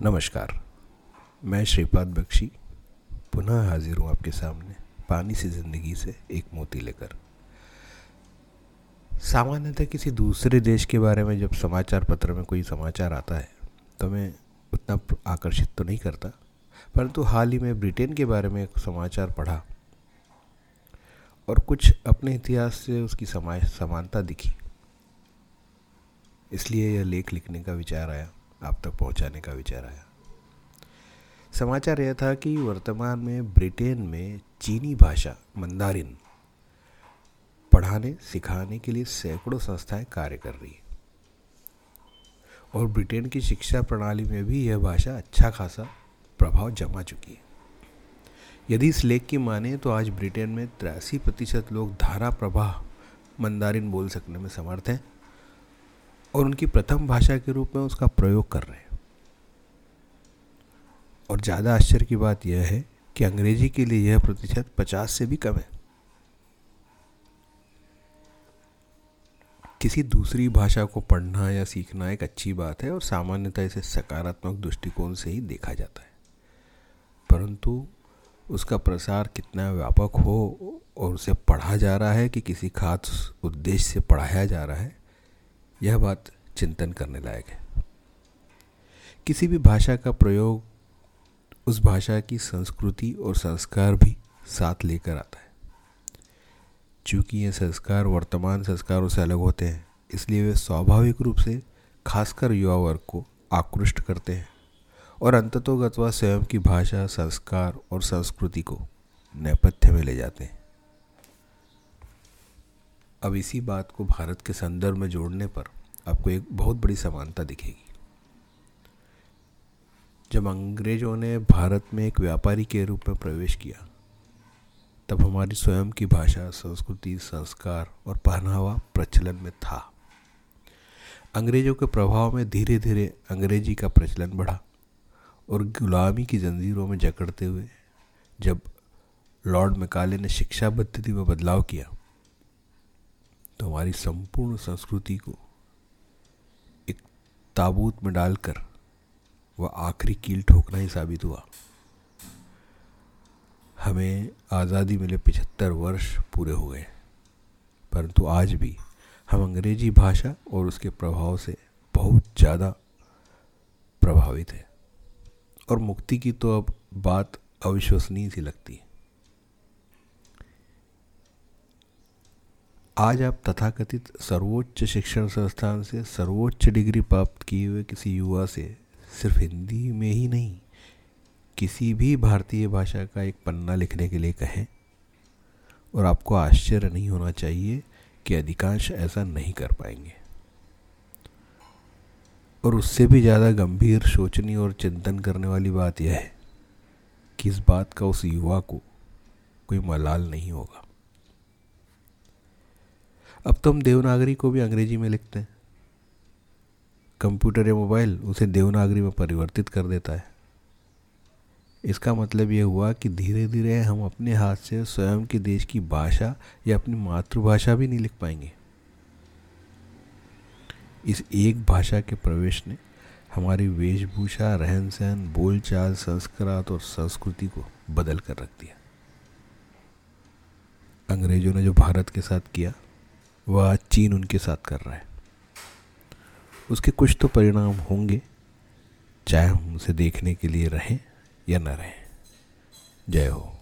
नमस्कार। मैं श्रीपाद बख्शी, पुनः हाजिर हूँ आपके सामने पानी से ज़िंदगी से एक मोती लेकर। सामान्यतः किसी दूसरे देश के बारे में जब समाचार पत्र में कोई समाचार आता है तो मैं उतना आकर्षित तो नहीं करता, परंतु हाल ही में ब्रिटेन के बारे में एक समाचार पढ़ा और कुछ अपने इतिहास से उसकी समानता दिखी। इसलिए यह लेख लिखने का विचार आया। आप तक पहुँचाने का विचार आया। समाचार यह था कि वर्तमान में ब्रिटेन में चीनी भाषा, मंदारिन, पढ़ाने, सिखाने के लिए सैकड़ों संस्थाएँ कार्य कर रही है। और ब्रिटेन की शिक्षा प्रणाली में भी यह भाषा अच्छा खासा प्रभाव जमा चुकी है। यदि इस लेख की माने तो आज ब्रिटेन में तिरासी प्रतिशत लोग धारा प्रवाह, मंदारिन बोल सकने में समर्थ हैं। और उनकी प्रथम भाषा के रूप में उसका प्रयोग कर रहे हैं। और ज़्यादा आश्चर्य की बात यह है कि अंग्रेज़ी के लिए यह प्रतिशत पचास से भी कम है। किसी दूसरी भाषा को पढ़ना या सीखना एक अच्छी बात है और सामान्यतः इसे सकारात्मक दृष्टिकोण से ही देखा जाता है। परंतु उसका प्रसार कितना व्यापक हो और उसे पढ़ा जा रहा है कि किसी खास उद्देश्य से पढ़ाया जा रहा है यह बात चिंतन करने लायक है। किसी भी भाषा का प्रयोग उस भाषा की संस्कृति और संस्कार भी साथ लेकर आता है। चूँकि ये संस्कार वर्तमान संस्कारों से अलग होते हैं, इसलिए वे स्वाभाविक रूप से खासकर युवा वर्ग को आकृष्ट करते हैं और अंततोगतवा स्वयं की भाषा, संस्कार और संस्कृति को नेपथ्य में ले जाते हैं। अब इसी बात को भारत के संदर्भ में जोड़ने पर आपको एक बहुत बड़ी समानता दिखेगी। जब अंग्रेज़ों ने भारत में एक व्यापारी के रूप में प्रवेश किया, तब हमारी स्वयं की भाषा, संस्कृति, संस्कार और पहनावा प्रचलन में था। अंग्रेज़ों के प्रभाव में धीरे धीरे अंग्रेज़ी का प्रचलन बढ़ा और गुलामी की जंजीरों में जकड़ते हुए, जब लॉर्ड मैकाले ने शिक्षा पद्धति में बदलाव किया तो हमारी संपूर्ण संस्कृति को एक ताबूत में डालकर वह आखिरी कील ठोकना ही साबित हुआ। हमें आज़ादी मिले पिछहत्तर वर्ष पूरे हो गए, परंतु आज भी हम अंग्रेज़ी भाषा और उसके प्रभाव से बहुत ज़्यादा प्रभावित है। और मुक्ति की तो अब बात अविश्वसनीय सी लगती है। आज आप तथाकथित सर्वोच्च शिक्षण संस्थान से सर्वोच्च डिग्री प्राप्त किए हुए किसी युवा से, सिर्फ़ हिंदी में ही नहीं, किसी भी भारतीय भाषा का एक पन्ना लिखने के लिए कहें, और आपको आश्चर्य नहीं होना चाहिए कि अधिकांश ऐसा नहीं कर पाएँगे। और उससे भी ज़्यादा गंभीर सोचनी और चिंतन करने वाली बात यह है कि इस बात का उस युवा को कोई मलाल नहीं होगा। अब तो हम देवनागरी को भी अंग्रेज़ी में लिखते हैं। कंप्यूटर या मोबाइल उसे देवनागरी में परिवर्तित कर देता है। इसका मतलब ये हुआ कि धीरे धीरे हम अपने हाथ से स्वयं के देश की भाषा या अपनी मातृभाषा भी नहीं लिख पाएँगे। इस एक भाषा के प्रवेश ने हमारी वेशभूषा रहन सहन बोलचाल, संस्कृत और संस्कृति को बदल कर रख दिया। अंग्रेज़ों ने जो भारत के साथ किया वह आज चीन उनके साथ कर रहा है। उसके कुछ तो परिणाम होंगे, चाहे हम उसे देखने के लिए रहें या न रहें। जय हो।